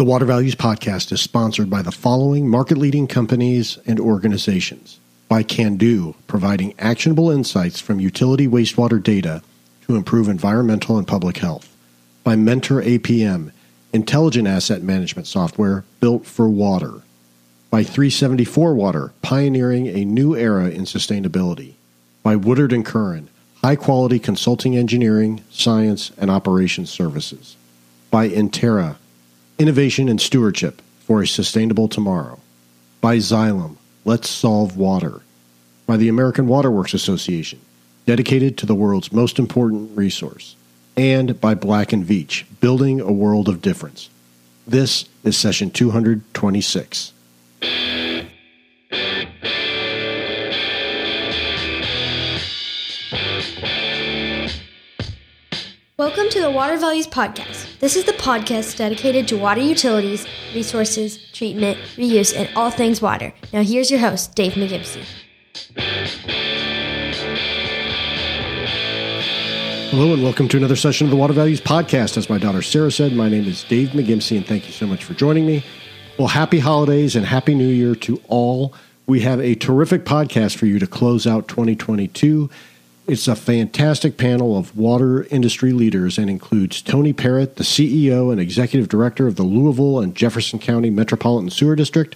The Water Values Podcast is sponsored by the following market leading companies and organizations. By Kando, providing actionable insights from utility wastewater data to improve environmental and public health, by Mentor APM, intelligent asset management software built for water, by 374 Water, pioneering a new era in sustainability, by Woodard and Curran, high quality consulting engineering, science, and operations services, by Intera, Innovation and Stewardship for a Sustainable Tomorrow. By Xylem, Let's Solve Water. By the American Waterworks Association, dedicated to the world's most important resource. And by Black and Veatch, Building a World of Difference. This is session 226. Welcome to the Water Values Podcast. This is the podcast dedicated to water utilities, resources, treatment, reuse, and all things water. Now, here's your host, Dave McGimsey. Hello, and welcome to another session of the Water Values Podcast. As my daughter Sarah said, my name is Dave McGimsey, and thank you so much for joining me. Well, happy holidays and happy new year to all. We have a terrific podcast for you to close out 2022. It's a fantastic panel of water industry leaders and includes Tony Parrott, the CEO and executive director of the Louisville and Jefferson County Metropolitan Sewer District,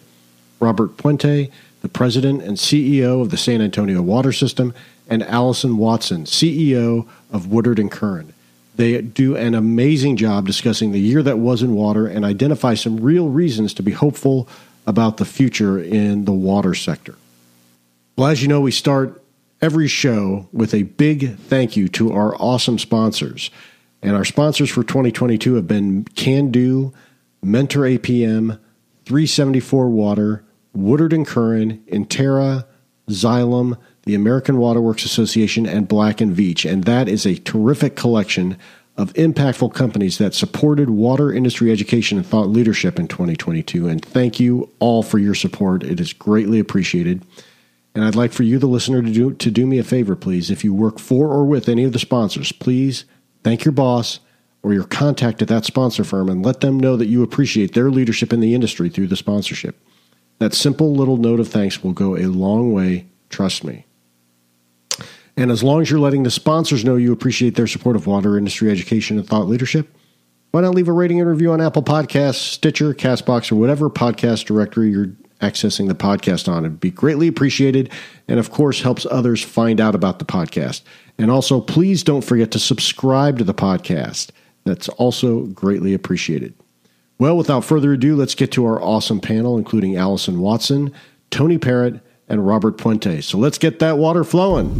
Robert Puente, the president and CEO of the San Antonio Water System, and Allison Watson, CEO of Woodard and Curran. They do an amazing job discussing the year that was in water and identify some real reasons to be hopeful about the future in the water sector. Well, as you know, we start every show with a big thank you to our awesome sponsors. And our sponsors for 2022 have been Kando, Mentor APM, 374 Water, Woodard and Curran, Intera, Xylem, the American Waterworks Association, and Black and Veatch. And that is a terrific collection of impactful companies that supported water industry education and thought leadership in 2022. And thank you all for your support. It is greatly appreciated. And I'd like for you, the listener, to do, to do me a favor, please. If you work for or with any of the sponsors, please thank your boss or your contact at that sponsor firm and let them know that you appreciate their leadership in the industry through the sponsorship. That simple little note of thanks will go a long way, trust me. And as long as you're letting the sponsors know you appreciate their support of water industry education and thought leadership, why not leave a rating and review on Apple Podcasts, Stitcher, Castbox, or whatever podcast directory you're accessing the podcast on. It'd be greatly appreciated and, of course, helps others find out about the podcast. And also, please don't forget to subscribe to the podcast. That's also greatly appreciated. Well, without further ado, let's get to our awesome panel, including Allison Watson, Tony Parrott, and Robert Puente. So let's get that water flowing.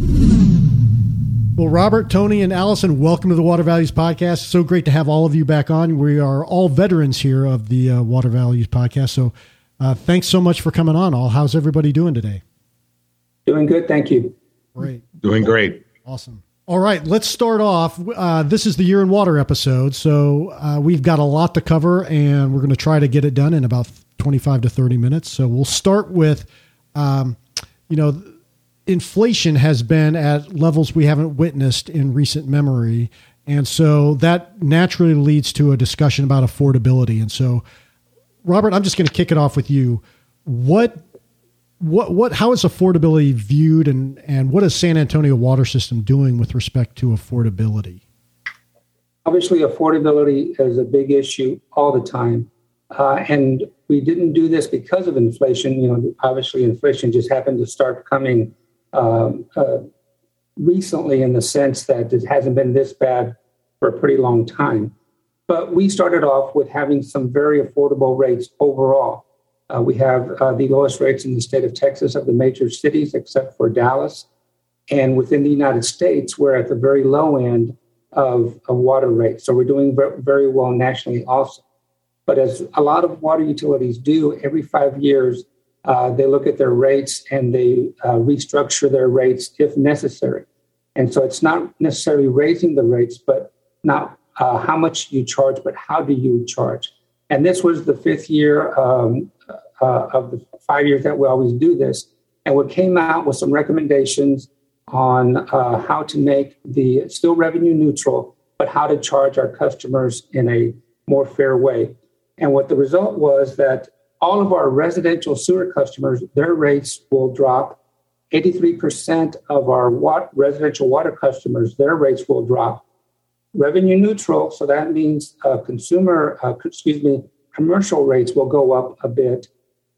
Well, Robert, Tony, and Allison, welcome to the Water Values Podcast. So great to have all of you back on. We are all veterans here of the uh, Water Values Podcast. So uh, thanks so much for coming on. All, how's everybody doing today? Doing good, thank you. Great, doing great, awesome. All right, let's start off. Uh, this is the Year in Water episode, so uh, we've got a lot to cover, and we're going to try to get it done in about twenty-five to thirty minutes. So we'll start with, um, you know, inflation has been at levels we haven't witnessed in recent memory, and so that naturally leads to a discussion about affordability, and so. Robert, I'm just going to kick it off with you. What what what how is affordability viewed and and what is San Antonio water system doing with respect to affordability? Obviously, affordability is a big issue all the time, uh, and we didn't do this because of inflation. You know, obviously, inflation just happened to start coming um, uh, recently, in the sense that it hasn't been this bad for a pretty long time. But we started off with having some very affordable rates overall. Uh, we have uh, the lowest rates in the state of Texas of the major cities, except for Dallas. And within the United States, we're at the very low end of, of water rates. So we're doing very well nationally also. But as a lot of water utilities do, every five years, uh, they look at their rates and they uh, restructure their rates if necessary. And so it's not necessarily raising the rates, but not uh, how much you charge, but how do you charge? And this was the fifth year um, uh, of the five years that we always do this. And we came out with some recommendations on uh, how to make the still revenue neutral, but how to charge our customers in a more fair way. And what the result was that all of our residential sewer customers, their rates will drop. 83% of our residential water customers, their rates will drop. Revenue neutral, so that means uh, consumer, uh, excuse me, commercial rates will go up a bit.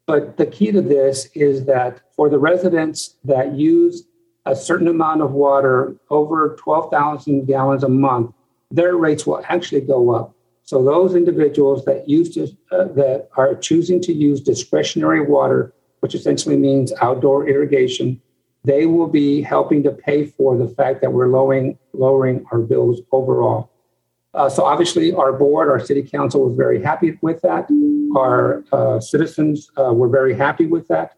But the key to this is that for the residents that use a certain amount of water, over 12,000 gallons a month, their rates will actually go up. So those individuals that use to, uh, that are choosing to use discretionary water, which essentially means outdoor irrigation, they will be helping to pay for the fact that we're lowering lowering our bills overall. Uh, so obviously, our board, our city council was very happy with that. Our uh, citizens uh, were very happy with that.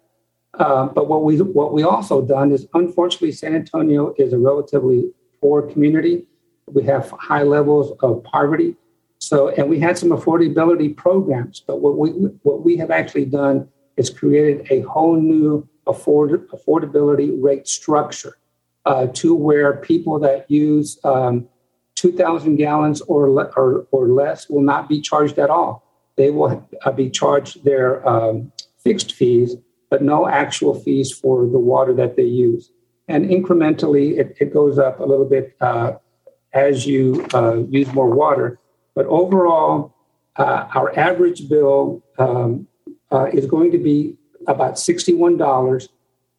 Uh, but what we what we also done is, unfortunately, San Antonio is a relatively poor community. We have high levels of poverty. So, and we had some affordability programs. But what we what we have actually done is created a whole new afford, affordability rate structure uh, to where people that use um, 2,000 gallons or, le- or, or less will not be charged at all. They will uh, be charged their um, fixed fees, but no actual fees for the water that they use. And incrementally, it, it goes up a little bit uh, as you uh, use more water. But overall, uh, our average bill um, uh, is going to be about $61.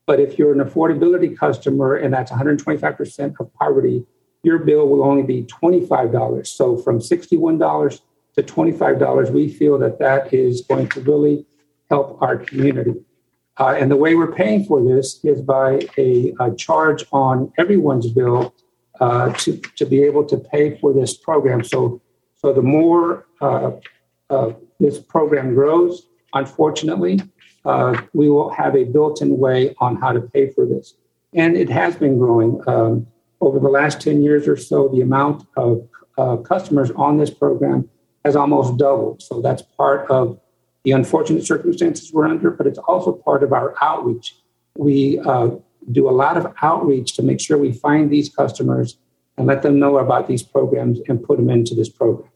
But if you're an affordability customer and that's 125% of poverty, your bill will only be $25. So from $61 to $25, we feel that that is going to really help our community. Uh, and the way we're paying for this is by a, a charge on everyone's bill uh, to, to be able to pay for this program. So, so the more uh, uh this program grows, unfortunately, uh, we will have a built-in way on how to pay for this. And it has been growing. Um, over the last 10 years or so, the amount of uh, customers on this program has almost doubled. So that's part of the unfortunate circumstances we're under, but it's also part of our outreach. We uh, do a lot of outreach to make sure we find these customers and let them know about these programs and put them into this program.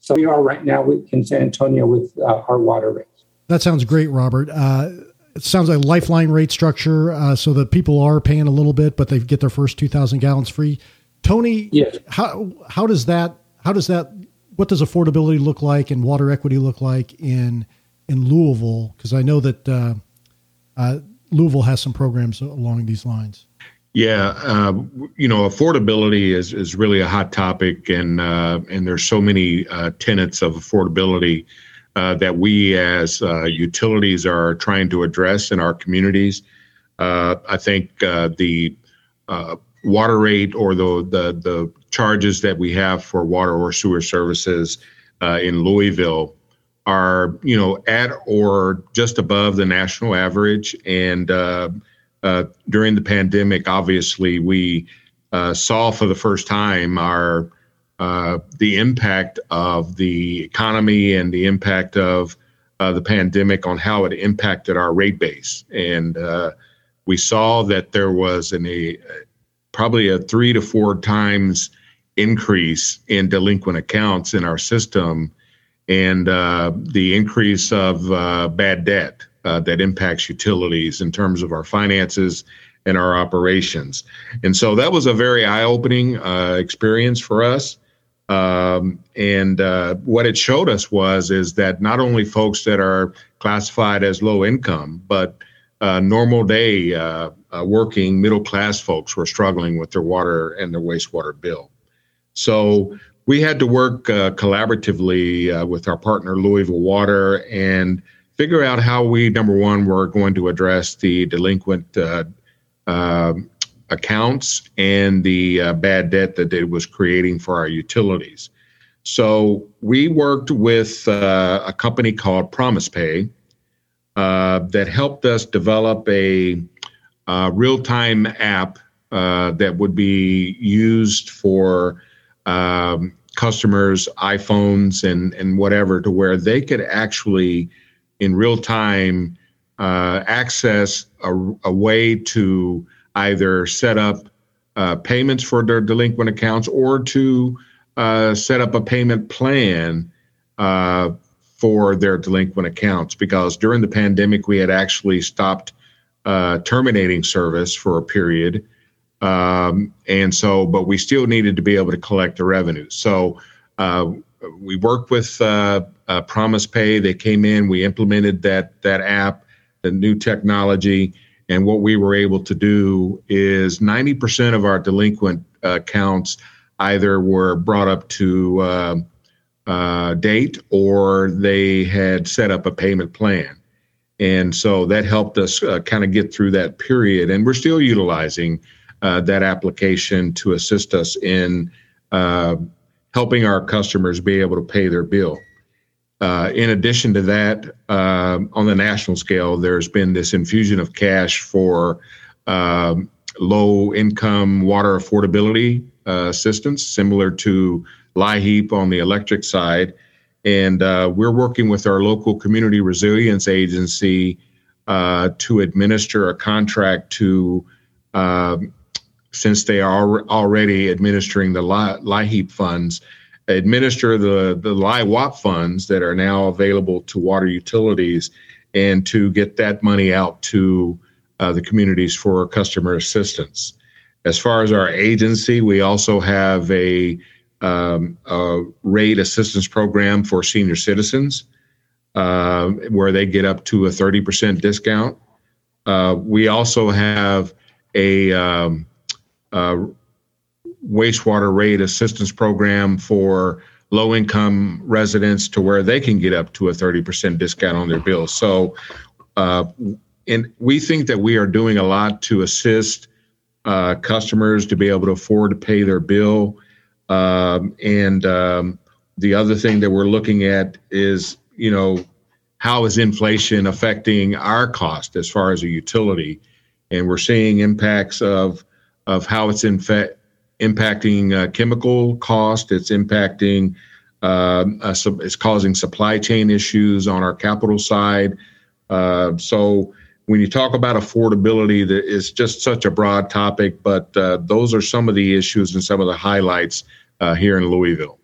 So we are right now in San Antonio with uh, our water rates. That sounds great, Robert. Uh, it sounds like a lifeline rate structure, uh, so that people are paying a little bit, but they get their first two thousand gallons free. Tony, yes. how how does that how does that what does affordability look like and water equity look like in in Louisville? Because I know that uh, uh, Louisville has some programs along these lines. Yeah, uh, you know, affordability is, is really a hot topic, and uh, and there's so many uh, tenets of affordability uh, that we as uh, utilities are trying to address in our communities. Uh, I think uh, the uh, water rate or the, the, the charges that we have for water or sewer services in Louisville are you know at or just above the national average. And during the pandemic, obviously we saw for the first time our uh, the impact of the economy and the impact of uh, the pandemic on how it impacted our rate base. And uh, we saw that there was an, a probably a three to four times increase in delinquent accounts in our system and uh, the increase of uh, bad debt that impacts utilities in terms of our finances and our operations. And so that was a very eye opening experience for us. Um, and uh, what it showed us was is that not only folks that are classified as low income, but uh, normal day uh, uh working middle class folks were struggling with their water and their wastewater bill. So we had to work uh, collaboratively uh, with our partner Louisville Water and figure out how we number one were going to address the delinquent accounts and the uh, bad debt that it was creating for our utilities. So we worked with uh, a company called Promise Pay uh, that helped us develop a, a real-time app uh, that would be used for um, customers' iPhones and and whatever, to where they could actually, in real time, uh, access a, a way to either set up uh, payments for their delinquent accounts or to uh, set up a payment plan uh, for their delinquent accounts because during the pandemic we had actually stopped uh, terminating service for a period. Um, and so, but we still needed to be able to collect the revenue. So uh, we worked with uh, uh, Promise Pay. They came in, we implemented that that app, the new technology, and what we were able to do is 90% of our delinquent accounts either were brought up to uh, uh, date or they had set up a payment plan. And so that helped us uh, kind of get through that period. And we're still utilizing uh, that application to assist us in uh, helping our customers be able to pay their bill. Uh, in addition to that, uh, on the national scale, there's been this infusion of cash for um, low income water affordability uh, assistance, similar to LIHEAP on the electric side. And uh, we're working with our local community resilience agency uh, to administer a contract to, um, since they are already administering the LIHEAP funds, administer the, the LIHWAP funds that are now available to water utilities and to get that money out to uh, the communities for customer assistance. As far as our agency, we also have a, um, a rate assistance program for senior citizens uh, where they get up to a 30% discount. Uh, we also have a, um, a wastewater rate assistance program for low income residents to where they can get up to a 30% discount on their bills. So, uh, and we think that we are doing a lot to assist uh, customers to be able to afford to pay their bill. Um, and um, the other thing that we're looking at is, you know, how is inflation affecting our cost as far as a utility? And we're seeing impacts of of how it's in fact impacting uh, chemical cost. It's impacting. Um, uh, it's causing supply chain issues on our capital side. Uh, so when you talk about affordability, that is just such a broad topic, but uh, those are some of the issues and some of the highlights uh, here in Louisville.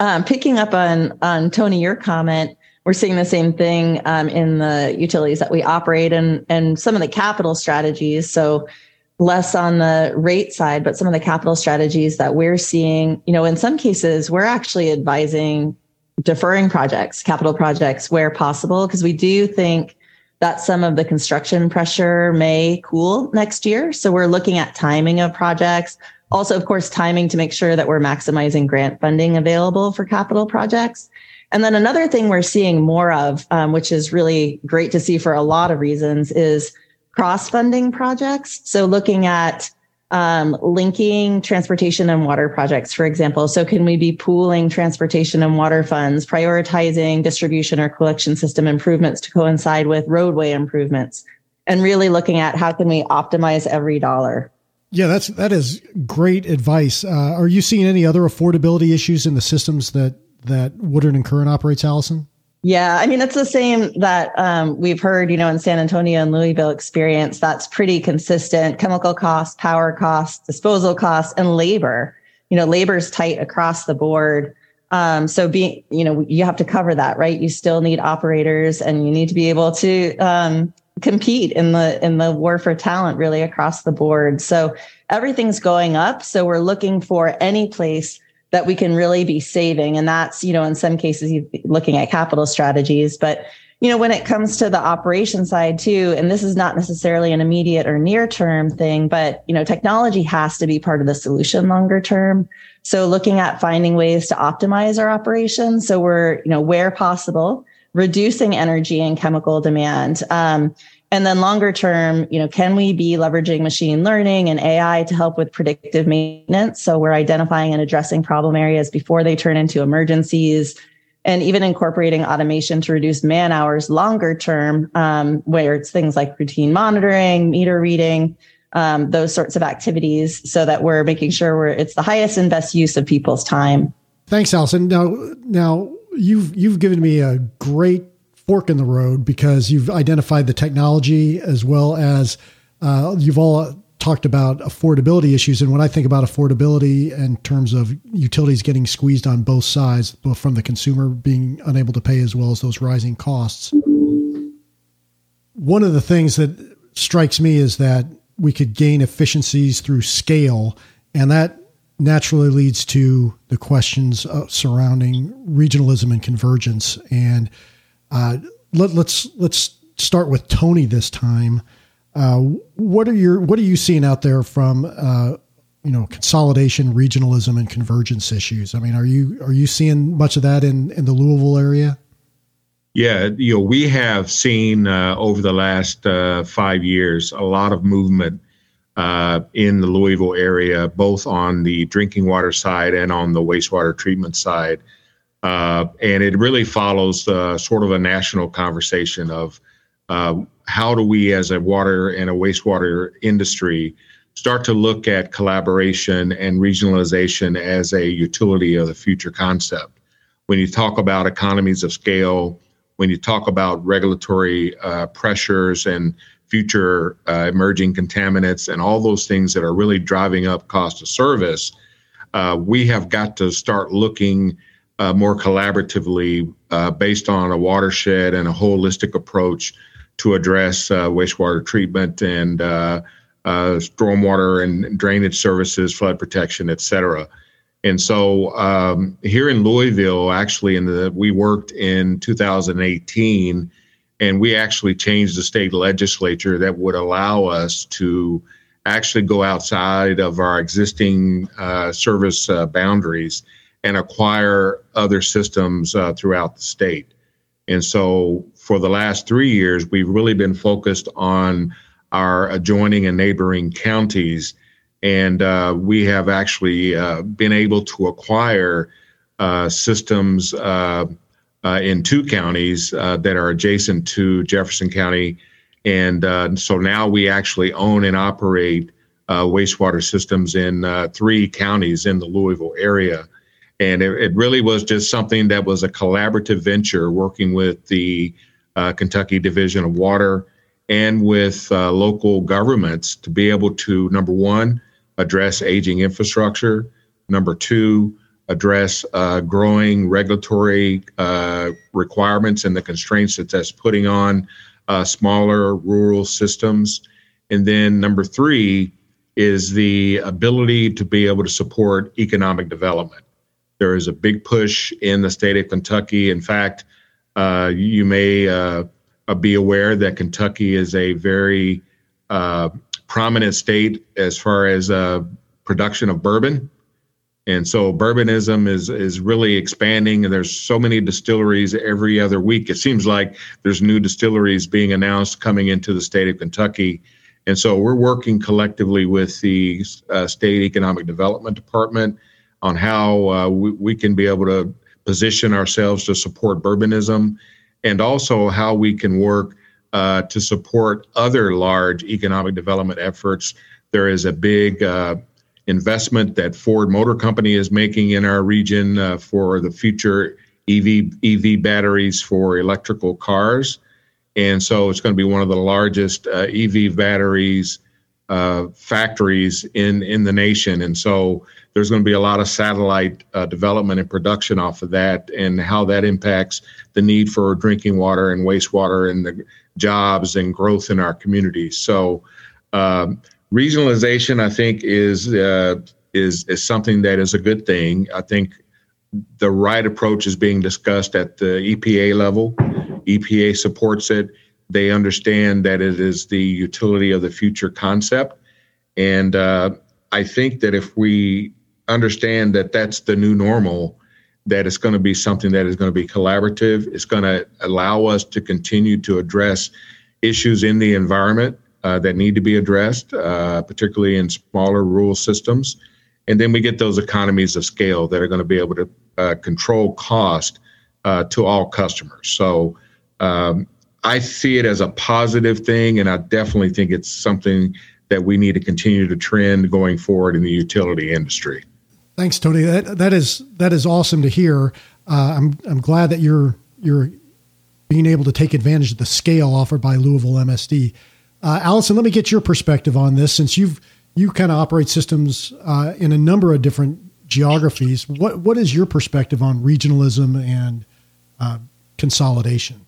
Um, picking up on on Tony, your comment, we're seeing the same thing um, in the utilities that we operate and and some of the capital strategies. So less on the rate side, but some of the capital strategies that we're seeing, you know, in some cases, we're actually advising deferring projects, capital projects where possible, because we do think that some of the construction pressure may cool next year. So we're looking at timing of projects. Also, of course, timing to make sure that we're maximizing grant funding available for capital projects. And then another thing we're seeing more of, um, which is really great to see for a lot of reasons, is cross funding projects. So looking at um, linking transportation and water projects, for example. So, can we be pooling transportation and water funds, prioritizing distribution or collection system improvements to coincide with roadway improvements, and really looking at how can we optimize every dollar? Yeah, that's that is great advice. Uh, are you seeing any other affordability issues in the systems that that Woodard and Curran operates, Allison? Yeah, I mean it's the same that um, we've heard, you know, in San Antonio and Louisville experience. That's pretty consistent. Chemical costs, power costs, disposal costs, and labor. You know, labor's tight across the board. Um, so being, you know, you have to cover that, right? You still need operators, and you need to be able to um, compete in the in the war for talent, really across the board. So everything's going up. So we're looking for any place that we can really be saving. And that's, you know, in some cases, looking at capital strategies. But, you know, when it comes to the operation side too, and this is not necessarily an immediate or near term thing, but, you know, technology has to be part of the solution longer term. So looking at finding ways to optimize our operations. So we're, you know, where possible, reducing energy and chemical demand. Um, and then longer term, you know, can we be leveraging machine learning and AI to help with predictive maintenance? So we're identifying and addressing problem areas before they turn into emergencies and even incorporating automation to reduce man hours longer term, um, where it's things like routine monitoring, meter reading, um, those sorts of activities so that we're making sure we're, it's the highest and best use of people's time. Thanks, Allison. Now, now you've, you've given me a great fork in the road because you've identified the technology as well as uh, you've all talked about affordability issues, and when I think about affordability in terms of utilities getting squeezed on both sides, both from the consumer being unable to pay as well as those rising costs, one of the things that strikes me is that we could gain efficiencies through scale, and that naturally leads to the questions uh, surrounding regionalism and convergence. And uh, let, let's let's start with Tony this time. Uh, what are your what are you seeing out there from uh, you know consolidation, regionalism, and convergence issues? I mean, are you are you seeing much of that in in the Louisville area? Yeah, you know, we have seen uh, over the last uh, five years a lot of movement uh, in the Louisville area, both on the drinking water side and on the wastewater treatment side. Uh, and it really follows uh, sort of a national conversation of uh, how do we, as a water and a wastewater industry, start to look at collaboration and regionalization as a utility of the future concept. When you talk about economies of scale, when you talk about regulatory uh, pressures and future uh, emerging contaminants and all those things that are really driving up cost of service, uh, we have got to start looking uh, more collaboratively uh, based on a watershed and a holistic approach to address uh, wastewater treatment and uh, stormwater and drainage services, flood protection, et cetera. And so um, here in Louisville, actually, in the we worked in 2018, and we actually changed the state legislature that would allow us to actually go outside of our existing uh, service uh, boundaries and acquire other systems uh, throughout the state. And so for the last three years, we've really been focused on our adjoining and neighboring counties and uh, we have actually uh, been able to acquire uh, systems uh, uh, in two counties that are adjacent to Jefferson County. And so now we actually own and operate wastewater systems in three counties in the Louisville area. And it, it, really was just something that was a collaborative venture working with the Kentucky Division of Water and with local governments to be able to, number one, address aging infrastructure. Number two, address uh, growing regulatory uh, requirements and the constraints that that's putting on uh, smaller rural systems. And then number three is the ability to be able to support economic development. There is a big push in the state of Kentucky. In fact, uh, you may uh, be aware that Kentucky is a very uh, prominent state as far as uh, production of bourbon. And so bourbonism is is really expanding, and there's so many distilleries every other week. It seems like there's new distilleries being announced coming into the state of Kentucky, and so we're working collectively with the uh, state economic development department on how uh, we, we can be able to position ourselves to support bourbonism, and also how we can work uh, to support other large economic development efforts. There is a big uh, investment that Ford Motor Company is making in our region uh, for the future EV EV batteries for electrical cars, and so it's going to be one of the largest uh, EV batteries uh, factories in in the nation, and so there's going to be a lot of satellite uh, development and production off of that, and how that impacts the need for drinking water and wastewater and the jobs and growth in our communities. So, um, regionalization, I think, is uh, is is something that is a good thing. I think the right approach is being discussed at the EPA level. EPA supports it. They understand that it is the utility of the future concept, and uh, I think that if we understand that that's the new normal, that it's going to be something that is going to be collaborative. It's going to allow us to continue to address issues in the environment uh, that need to be addressed, uh, particularly in smaller rural systems. And then we get those economies of scale that are going to be able to uh, control cost uh, to all customers. So um, I see it as a positive thing, and I definitely think it's something that we need to continue to trend going forward in the utility industry. Thanks, Tony. That that is that is awesome to hear. Uh, I'm I'm glad that you're you're being able to take advantage of the scale offered by Louisville MSD. Uh, Allison, let me get your perspective on this since you've you kind of operate systems uh, in a number of different geographies. What what is your perspective on regionalism and uh, consolidation?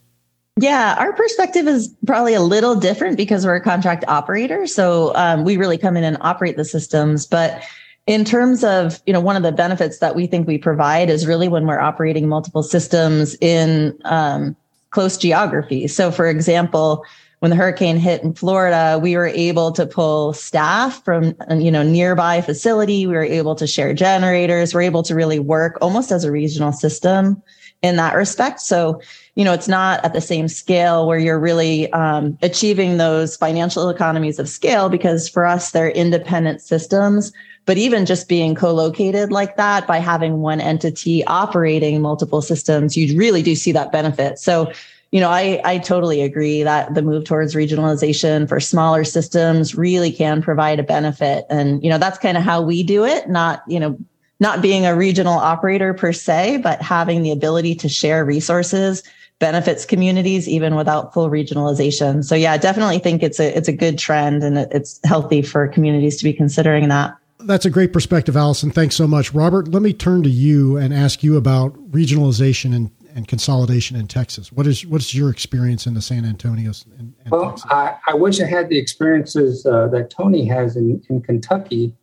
Yeah, our perspective is probably a little different because we're a contract operator. So um, we really come in and operate the systems. But in terms of, you know, one of the benefits that we think we provide is really when we're operating multiple systems in um, close geography. So, for example, when the hurricane hit in Florida, we were able to pull staff from you know nearby facility. We were able to share generators. We're able to really work almost as a regional system in that respect. So, you know, it's not at the same scale where you're really um, achieving those financial economies of scale because for us, they're independent systems. But even just being co-located like that by having one entity operating multiple systems, you really do see that benefit. So you know, I, I totally agree that the move towards regionalization for smaller systems really can provide a benefit. And, you know, that's kind of how we do it, not, you know, not being a regional operator per se, but having the ability to share resources benefits communities even without full regionalization. So yeah, I definitely think it's a it's a good trend and it's healthy for communities to be considering that. That's a great perspective, Allison. Thanks so much. Robert, let me turn to you and ask you about regionalization and and consolidation in Texas. What is what's your experience in the San Antonio? And, and well, I, I, wish I had the experiences uh, that Tony has in, in Kentucky.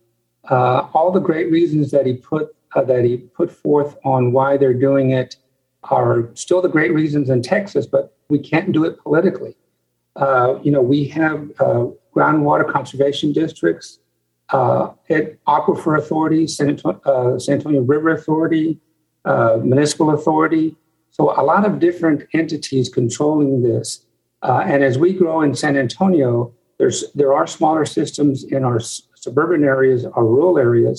Uh, all the great reasons that he put uh, that he put forth on why they're doing it are still the great reasons in Texas, but we can't do it politically. Uh, you know, we have uh, groundwater conservation districts uh, at Aquifer Authority, San Antonio, San Antonio River Authority, Municipal Authority. So a lot of different entities controlling this. Uh, and as we grow in San Antonio, there's there are smaller systems in our suburban areas, our rural areas,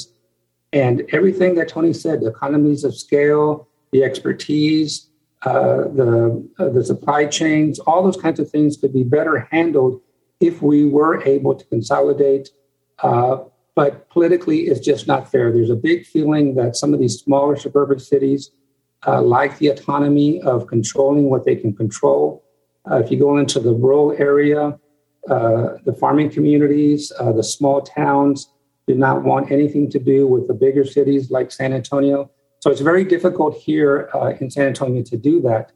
and everything that Tony said, the economies of scale, the expertise, uh, the uh, the supply chains, all those kinds of things could be better handled if we were able to consolidate. Uh, but politically, it's just not fair. There's a big feeling that some of these smaller suburban cities uh, like the autonomy of controlling what they can control. Uh, if you go into the rural area, uh, the farming communities, uh, the small towns do not want anything to do with the bigger cities like San Antonio. So it's very difficult here uh, in San Antonio to do that.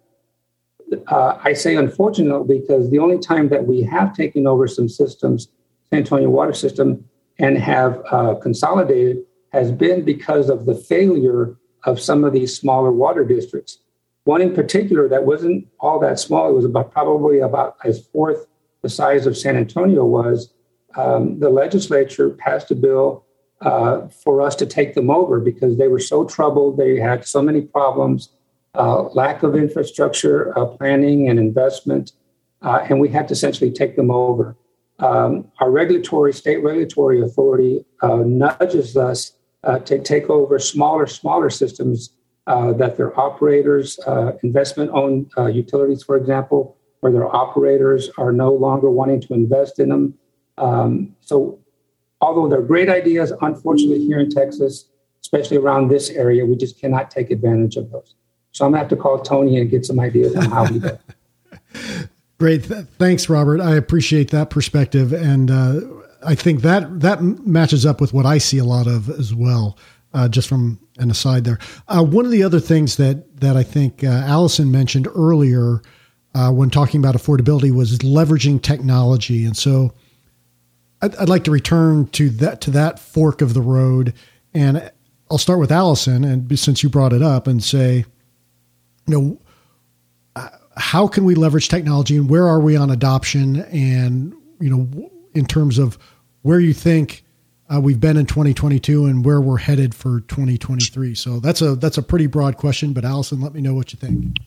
Uh, I say unfortunately because the only time that we have taken over some systems, San Antonio water system, and have consolidated has been because of the failure of some of these smaller water districts. One in particular that wasn't all that small, it was about probably about as fourth the size of San Antonio was. Um, the legislature passed a bill uh, for us to take them over because they were so troubled. They had so many problems, uh, lack of infrastructure uh, planning and investment, uh, and we had to essentially take them over. Um, our regulatory, state regulatory authority uh, nudges us uh, to take over smaller, smaller systems that their operators, investment owned utilities, for example, where their operators are no longer wanting to invest in them. Um, so, although they're great ideas, unfortunately, here in Texas, especially around this area, we just cannot take advantage of those. So, I'm going to have to call Tony and get some ideas on how we do Great. Thanks, Robert. I appreciate that perspective. And uh, I think that that matches up with what I see a lot of as well. Uh, just from an aside there, uh, one of the other things that that I think uh, Allison mentioned earlier uh, when talking about affordability was leveraging technology, and so I'd, I'd, like to return to that to that fork of the road, and I'll start with Allison, and since you brought it up, and say, you know, uh, how can we leverage technology, and where are we on adoption, and you know in terms of where you think uh, we've been in 2022 and where we're headed for 2023. So that's a that's a pretty broad question, but Allison, let me know what you think.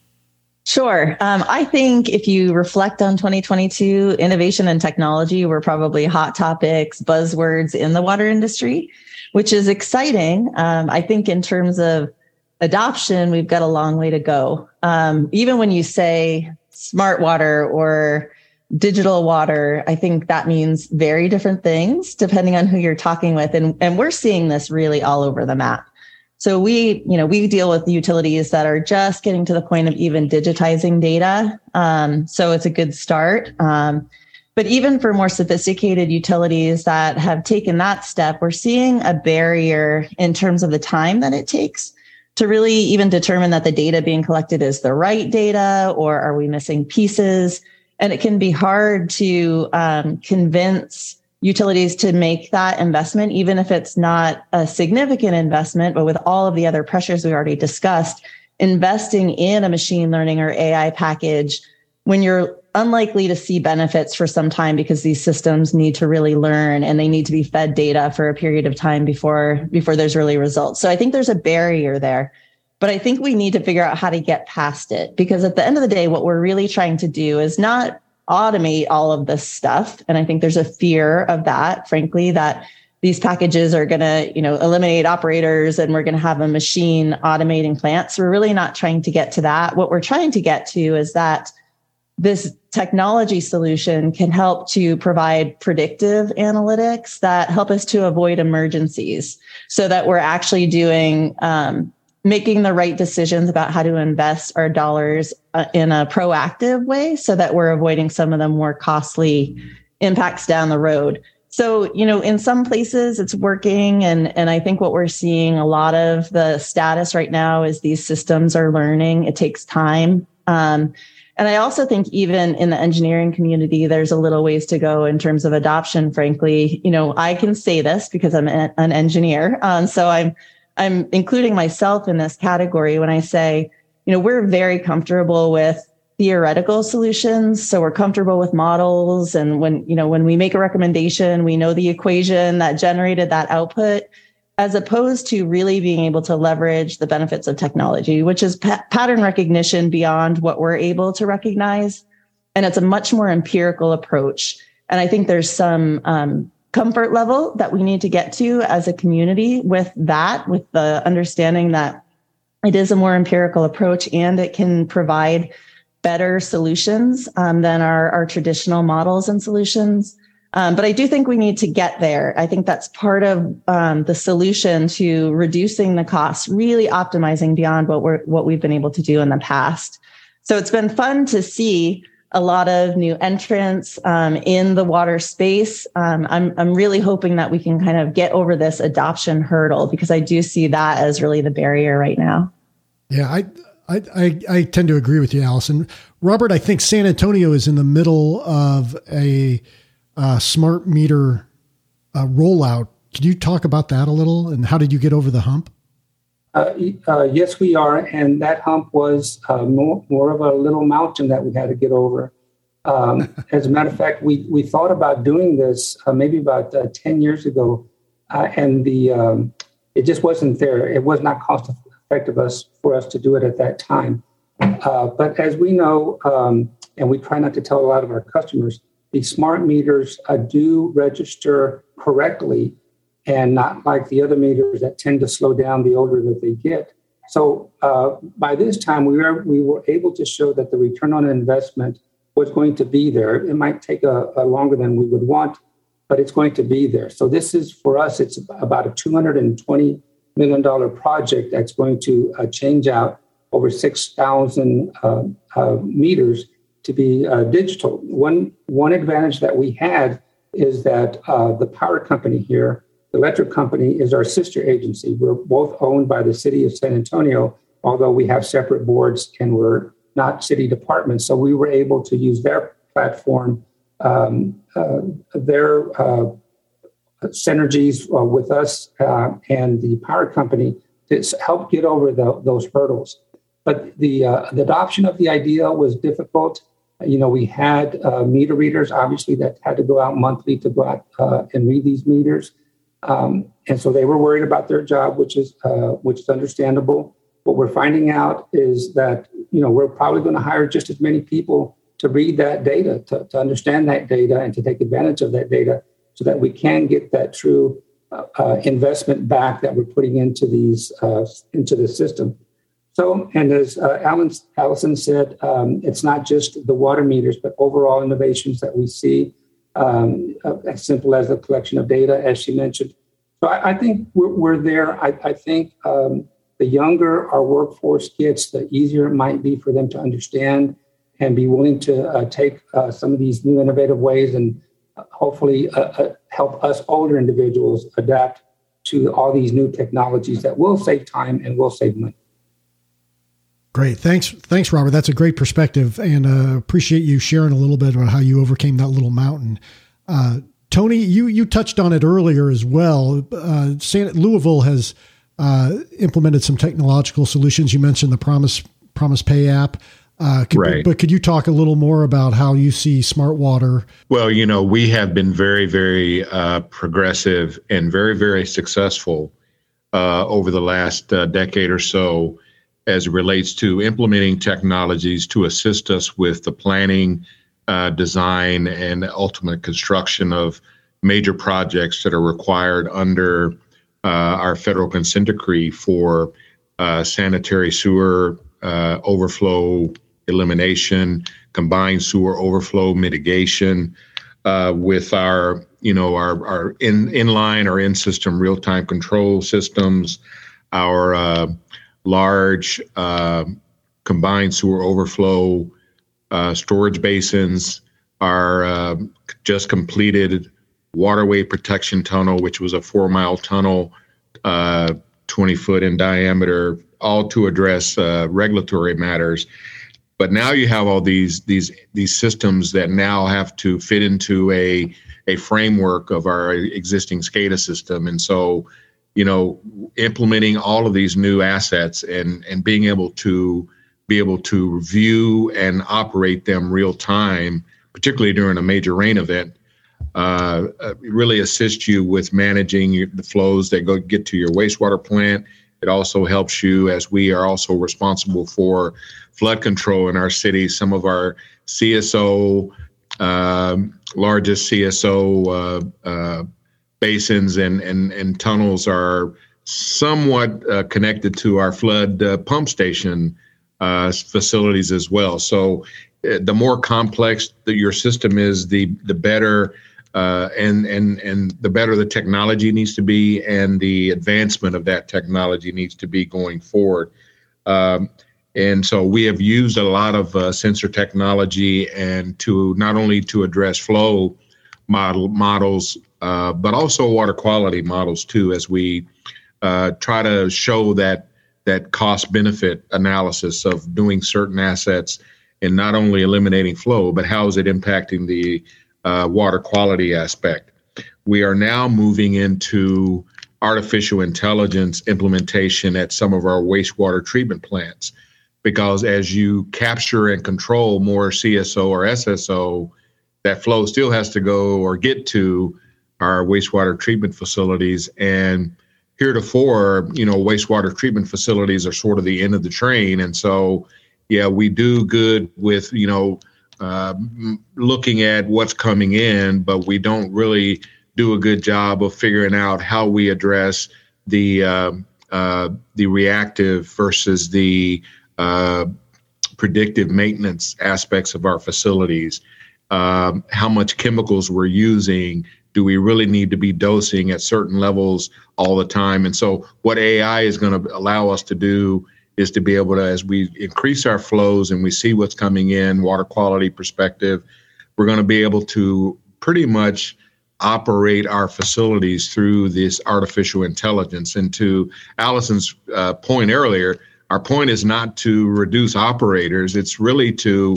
Sure. Um, I think if you reflect on 2022, innovation and technology were probably hot topics, buzzwords in the water industry, which is exciting. Um, I think in terms of adoption, we've got a long way to go. Um, even when you say smart water or digital water, I think that means very different things depending on who you're talking with. And, and we're seeing this really all over the map. So we, you know, we deal with utilities that are just getting to the point of even digitizing data. Um, so it's a good start. Um, But even for more sophisticated utilities that have taken that step, we're seeing a barrier in terms of the time that it takes to really even determine that the data being collected is the right data or are we missing pieces? And it can be hard to um, convince utilities to make that investment, even if it's not a significant investment, but with all of the other pressures we already discussed, investing in a machine learning or AI package when you're unlikely to see benefits for some time because these systems need to really learn and they need to be fed data for a period of time before before there's really results. So I think there's a barrier there. But I think we need to figure out how to get past it because at the end of the day what we're really trying to do is not automate all of this stuff. And I think there's a fear of that frankly that these packages are going to you know eliminate operators and we're going to have a machine automating plants. We're really not trying to get to that. What we're trying to get to is that this technology solution can help to provide predictive analytics that help us to avoid emergencies so that we're actually doing um, making the right decisions about how to invest our dollars uh, in a proactive way so that we're avoiding some of the more costly impacts down the road. So you know in some places it's working and and i think what we're seeing a lot of the status right now is these systems are learning. It takes time. Um, and I also think even in the engineering community, there's a little ways to go in terms of adoption. Frankly, you know, I can say this because I'm an engineer, um, so I'm I'm including myself in this category when I say, you know, we're very comfortable with theoretical solutions so we're comfortable with models and when you know when we make a recommendation we know the equation that generated that output as opposed to really being able to leverage the benefits of technology, which is pa- pattern recognition beyond what we're able to recognize. And it's a much more empirical approach. And I think there's some um, comfort level that we need to get to as a community with that, with the understanding that it is a more empirical approach and it can provide better solutions um, than our, our traditional models and solutions. Um, but I do think we need to get there. I think that's part of um, the solution to reducing the costs, really optimizing beyond what we're what we've been able to do in the past. So it's been fun to see a lot of new entrants um, in the water space. Um, I'm I'm really hoping that we can kind of get over this adoption hurdle because I do see that as really the barrier right now. Yeah, I I, I, I, tend to agree with you, Allison. Robert, I think San Antonio is in the middle of a uh, smart meter uh, rollout. Can you talk about that a little and how did you get over the hump? Uh, uh yes, we are. And that hump was uh, more, more of a little mountain that we had to get over. Um, as a matter of fact, we, we thought about doing this uh, maybe about 10 years ago, and the um, it just wasn't there. It was not cost effective us, for us to do it at that time. but as we know, um, and we try not to tell a lot of our customers, the smart meters uh, do register correctly and not like the other meters that tend to slow down the older that they get. So uh, by this time, we were, we were able to show that the return on investment was going to be there. It might take a, a longer than we would want, but it's going to be there. So this is for us, it's about a $220 million project that's going to uh, change out over 6,000 uh, uh, meters to be uh, digital. One one advantage that we had is that uh, the power company here, the electric company, is our sister agency. We're both owned by the city of San Antonio, although we have separate boards and we're not city departments. So we were able to use their platform, um, uh, their uh, synergies uh, with us uh, and the power company to help get over the, those hurdles. But the, the adoption of the idea was difficult you know, we had uh, meter readers, obviously, that had to go out monthly to go out uh, and read these meters, um, and so they were worried about their job, which is uh, which is understandable. What we're finding out is that you know we're probably going to hire just as many people to read that data, to, to understand that data, and to take advantage of that data, so that we can get that true uh, uh, investment back that we're putting into these uh, into the system. So, and as uh, Alan, Allison said, um, it's not just the water meters, but overall innovations that we see, um, as simple as the collection of data, as she mentioned. So I, I think we're, we're, there. I, I think um, the younger our workforce gets, the easier it might be for them to understand and be willing to uh, take uh, some of these new innovative ways and uh, hopefully uh, uh, help us older individuals adapt to all these new technologies that will save time and will save money. Great. Thanks. Thanks, Robert. That's a great perspective and uh, appreciate you sharing a little bit about how you overcame that little mountain. Uh, Tony, you, you touched on it earlier as well. Uh, San, Louisville has uh, implemented some technological solutions. You mentioned the Promise Promise Pay app. Uh, could, right. But could you talk a little more about how you see smart water? Well, you know, we have been very, very uh, progressive and very, very successful uh, over the last uh, decade or so as it relates to implementing technologies to assist us with the planning, uh, design, and ultimate construction of major projects that are required under uh, our federal consent decree for sanitary sewer overflow elimination, combined sewer overflow mitigation, uh, with our you know our our in inline or in system real time control systems, our uh, large uh, combined sewer overflow uh, storage basins, our uh, just completed waterway protection tunnel, which was a four mile tunnel, uh, 20 foot in diameter, all to address regulatory matters. But now you have all these these these systems that now have to fit into a a framework of our existing SCADA system, and so you know implementing all of these new assets and and being able to be able to review and operate them real time, particularly during a major rain event, uh, uh really assist you with managing the flows that go get to your wastewater plant. It also helps you as we are also responsible for flood control in our city. Some of our CSO, um, largest CSO uh, uh, basins and, and, and tunnels are somewhat uh, connected to our flood uh, pump station uh, facilities as well. So uh, the more complex that your system is, the the better. and and and the better the technology needs to be, and the advancement of that technology needs to be going forward. Um, and so we have used a lot of uh, sensor technology and to not only to address flow model models, uh, but also water quality models too, as we uh, try to show that that cost benefit analysis of doing certain assets and not only eliminating flow, but how is it impacting the uh, water quality aspect. We are now moving into artificial intelligence implementation at some of our wastewater treatment plants because as you capture and control more CSO or SSO, that flow still has to go or get to our wastewater treatment facilities. And heretofore, you know, wastewater treatment facilities are sort of the end of the train. And so, yeah, we do good with, you know, uh, looking at what's coming in, but we don't really do a good job of figuring out how we address the uh, uh, the reactive versus the uh, predictive maintenance aspects of our facilities. Um, how much chemicals we're using? Do we really need to be dosing at certain levels all the time? And so, what AI is going to allow us to do is to be able to, as we increase our flows and we see what's coming in, water quality perspective, we're going to be able to pretty much operate our facilities through this artificial intelligence. And to Allison's uh, point earlier, our point is not to reduce operators, it's really to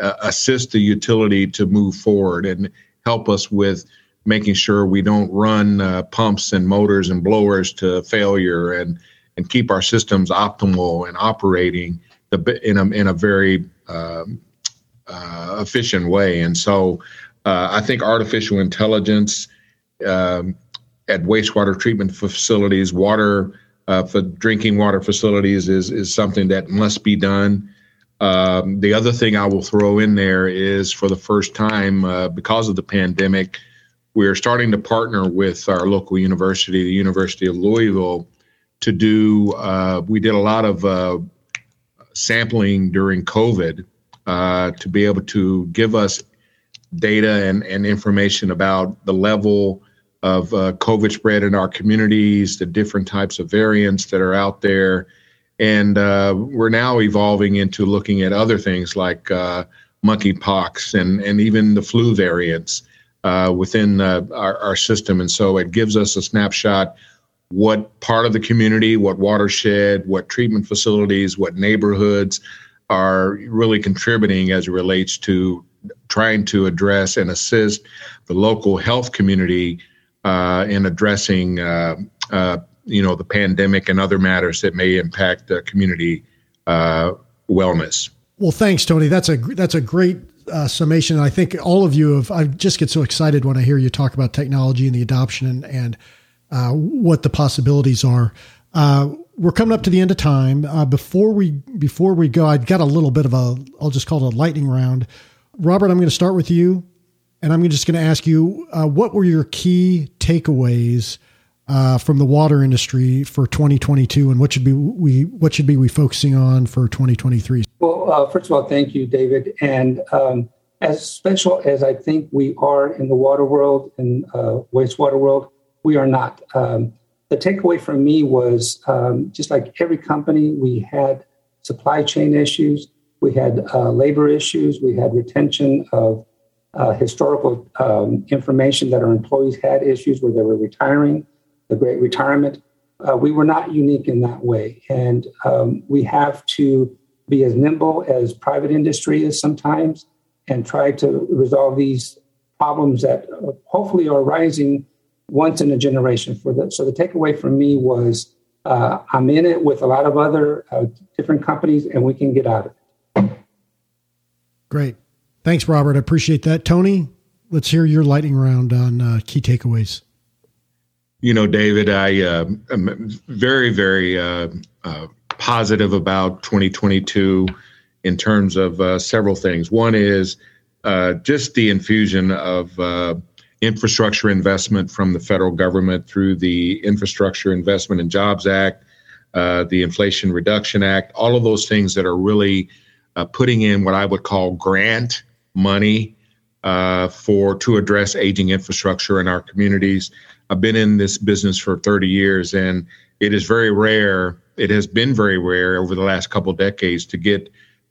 uh, assist the utility to move forward and help us with making sure we don't run uh, pumps and motors and blowers to failure and and keep our systems optimal and operating the, in a in a very um, uh, efficient way. And so, uh, I think artificial intelligence um, at wastewater treatment facilities, water uh, for drinking water facilities is is something that must be done. Um, the other thing I will throw in there is for the first time uh, because of the pandemic, we're starting to partner with our local university, the University of Louisville, to do. Uh, we did a lot of uh, sampling during COVID uh, to be able to give us data and, and information about the level of uh, COVID spread in our communities, the different types of variants that are out there, And uh, we're now evolving into looking at other things like uh, monkeypox and, and even the flu variants uh, within uh, our, our system. And so it gives us a snapshot what part of the community, what watershed, what treatment facilities, what neighborhoods are really contributing as it relates to trying to address and assist the local health community uh, in addressing, uh, uh, you know, the pandemic and other matters that may impact the community uh, wellness. Well, thanks, Tony. That's a that's a great uh, summation. I think all of you have. I just get so excited when I hear you talk about technology and the adoption and, and uh, what the possibilities are. Uh, we're coming up to the end of time. Uh, before we before we go, I've got a little bit of a I'll just call it a lightning round. Robert, I'm going to start with you, and I'm just going to ask you uh, what were your key takeaways uh, from the water industry for 2022, and what should be we what should be we focusing on for 2023? Well, uh, first of all, thank you, David, and um, as special as I think we are in the water world and wastewater world we are not. Um, the takeaway from me was um, just like every company, we had supply chain issues, we had uh, labor issues, we had retention of uh, historical um, information that our employees had issues where they were retiring, the great retirement. Uh, we were not unique in that way. And um, we have to be as nimble as private industry is sometimes and try to resolve these problems that uh, hopefully are rising once in a generation. For the so the takeaway from me was uh, i'm in it with a lot of other uh, different companies and we can get out of it. Great. Thanks robert. I appreciate that. Tony let's hear your lightning round on uh, key takeaways you know david i uh, am very very uh, uh, positive about 2022 in terms of several things. One is just the infusion of infrastructure investment from the federal government through the Infrastructure Investment and Jobs Act, uh, the Inflation Reduction Act, all of those things that are really uh, putting in what I would call grant money uh, for to address aging infrastructure in our communities. I've been in this business for 30 years, and it is very rare. It has been very rare over the last couple decades to get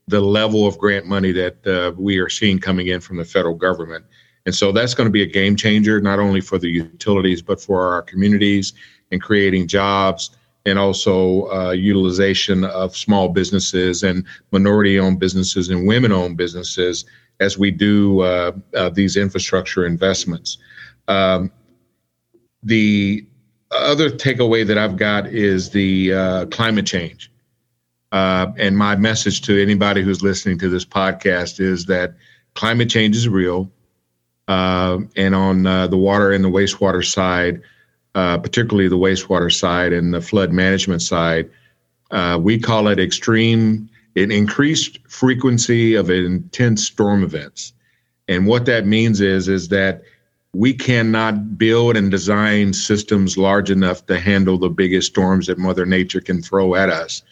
the level of grant money that uh, we are seeing coming in from the federal government. And so that's going to be a game changer, not only for the utilities, but for our communities and creating jobs and also uh, utilization of small businesses and minority owned businesses and women owned businesses as we do uh, uh, these infrastructure investments. Um, the other takeaway that I've got is the uh, climate change. Uh, and my message to anybody who's listening to this podcast is that climate change is real uh, and on uh, the water and the wastewater side, particularly the wastewater side and the flood management side, we call it extreme, an increased frequency of intense storm events. And what that means is, is that we cannot build and design systems large enough to handle the biggest storms that Mother Nature can throw at us.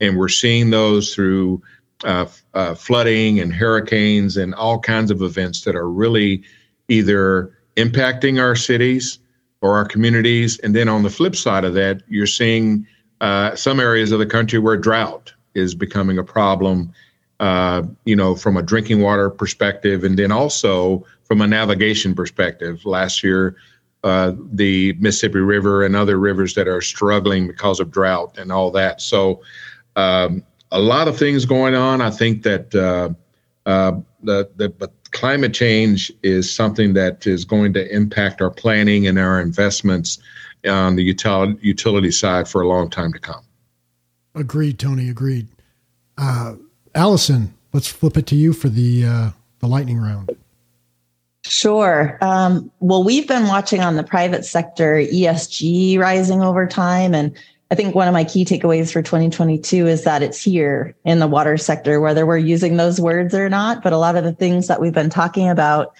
And we're seeing those through uh, uh, flooding and hurricanes and all kinds of events that are really either impacting our cities or our communities. And then on the flip side of that, you're seeing uh, some areas of the country where drought is becoming a problem, uh, you know, from a drinking water perspective, and then also from a navigation perspective. Last year, uh, the Mississippi River and other rivers that are struggling because of drought and all that. So, um, a lot of things going on. I think that uh, uh, the, the but climate change is something that is going to impact our planning and our investments on the utility, utility side for a long time to come. Agreed, Tony. Agreed. Uh, Allison, let's flip it to you for the uh, the lightning round. Sure. Um, well, we've been watching on the private sector ESG rising over time, and I think one of my key takeaways for 2022 is that it's here in the water sector, whether we're using those words or not. But a lot of the things that we've been talking about,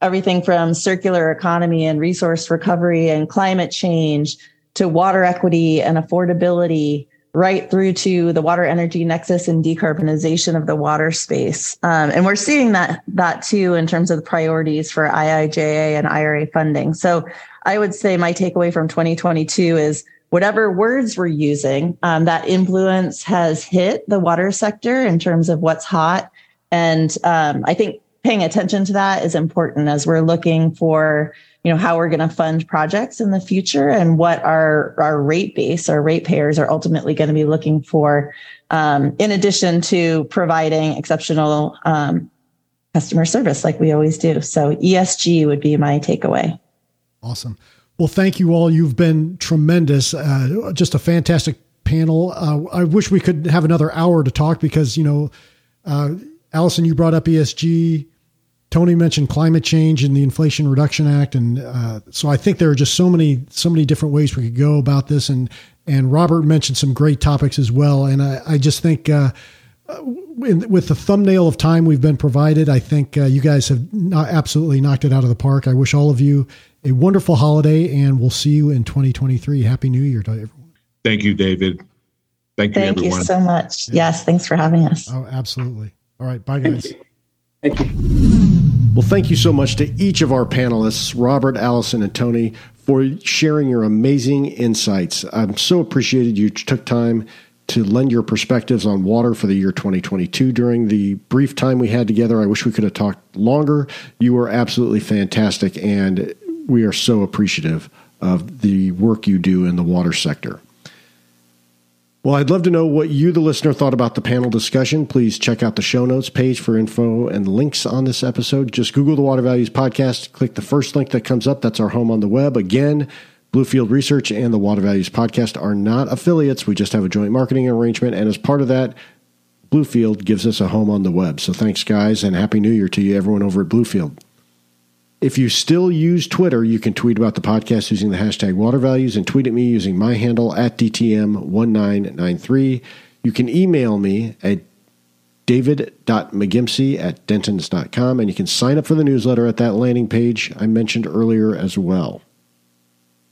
everything from circular economy and resource recovery and climate change to water equity and affordability, right through to the water energy nexus and decarbonization of the water space. Um, and we're seeing that that too in terms of the priorities for IIJA and IRA funding. So I would say my takeaway from 2022 is whatever words we're using, um, that influence has hit the water sector in terms of what's hot. And um, I think paying attention to that is important as we're looking for you know how we're going to fund projects in the future and what our our rate base our ratepayers are ultimately going to be looking for um, in addition to providing exceptional um, customer service like we always do. So esg would be my takeaway. Awesome. Well thank you all. You've been tremendous. Uh, just a fantastic panel. Uh, i wish we could have another hour to talk because you know uh, allison you brought up esg Tony mentioned climate change and the Inflation Reduction Act, and uh, so I think there are just so many so many different ways we could go about this. And and Robert mentioned some great topics as well. And I, I just think uh, with the thumbnail of time we've been provided, I think uh, you guys have not absolutely knocked it out of the park. I wish all of you a wonderful holiday, and we'll see you in 2023. Happy New Year to everyone. Thank you, David. Thank you, Thank everyone. you so much. Yeah. Yes, thanks for having us. Oh, absolutely. All right, bye, guys. Thank you. Well, thank you so much to each of our panelists, Robert, Allison, and Tony, for sharing your amazing insights. I'm so appreciated you took time to lend your perspectives on water for the year 2022 during the brief time we had together. I wish we could have talked longer. You were absolutely fantastic, and we are so appreciative of the work you do in the water sector. Well, I'd love to know what you, the listener, thought about the panel discussion. Please check out the show notes page for info and links on this episode. Just Google the Water Values Podcast, click the first link that comes up. That's our home on the web. Again, Bluefield Research and the Water Values Podcast are not affiliates. We just have a joint marketing arrangement. And as part of that, Bluefield gives us a home on the web. So thanks, guys, and Happy New Year to you, everyone over at Bluefield. If you still use Twitter, you can tweet about the podcast using the hashtag water values and tweet at me using my handle at DTM1993. You can email me at david.mcgimpsey at dentons.com and you can sign up for the newsletter at that landing page I mentioned earlier as well.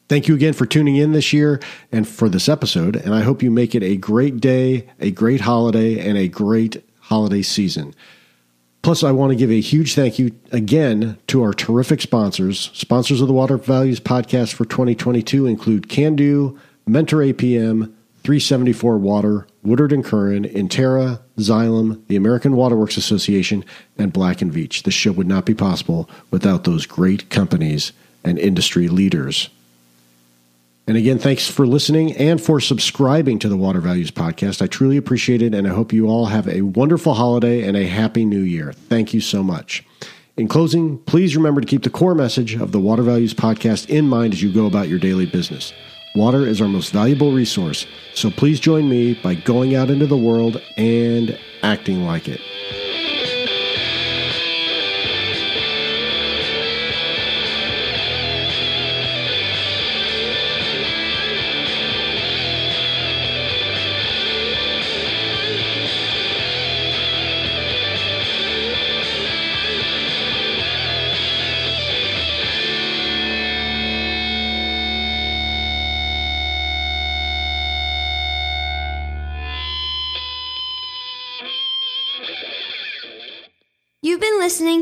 Thank you again for tuning in this year and for this episode, and I hope you make it a great day, a great holiday, and a great holiday season. Plus, I want to give a huge thank you again to our terrific sponsors. Sponsors of the Water Values podcast for 2022 include Kando, Mentor APM, 374 Water, Woodard and Curran, Intera, Xylem, the American Waterworks Association, and Black and Veatch. This show would not be possible without those great companies and industry leaders. And again, thanks for listening and for subscribing to the Water Values Podcast. I truly appreciate it, and I hope you all have a wonderful holiday and a happy new year. Thank you so much. In closing, please remember to keep the core message of the Water Values Podcast in mind as you go about your daily business. Water is our most valuable resource, so please join me by going out into the world and acting like it.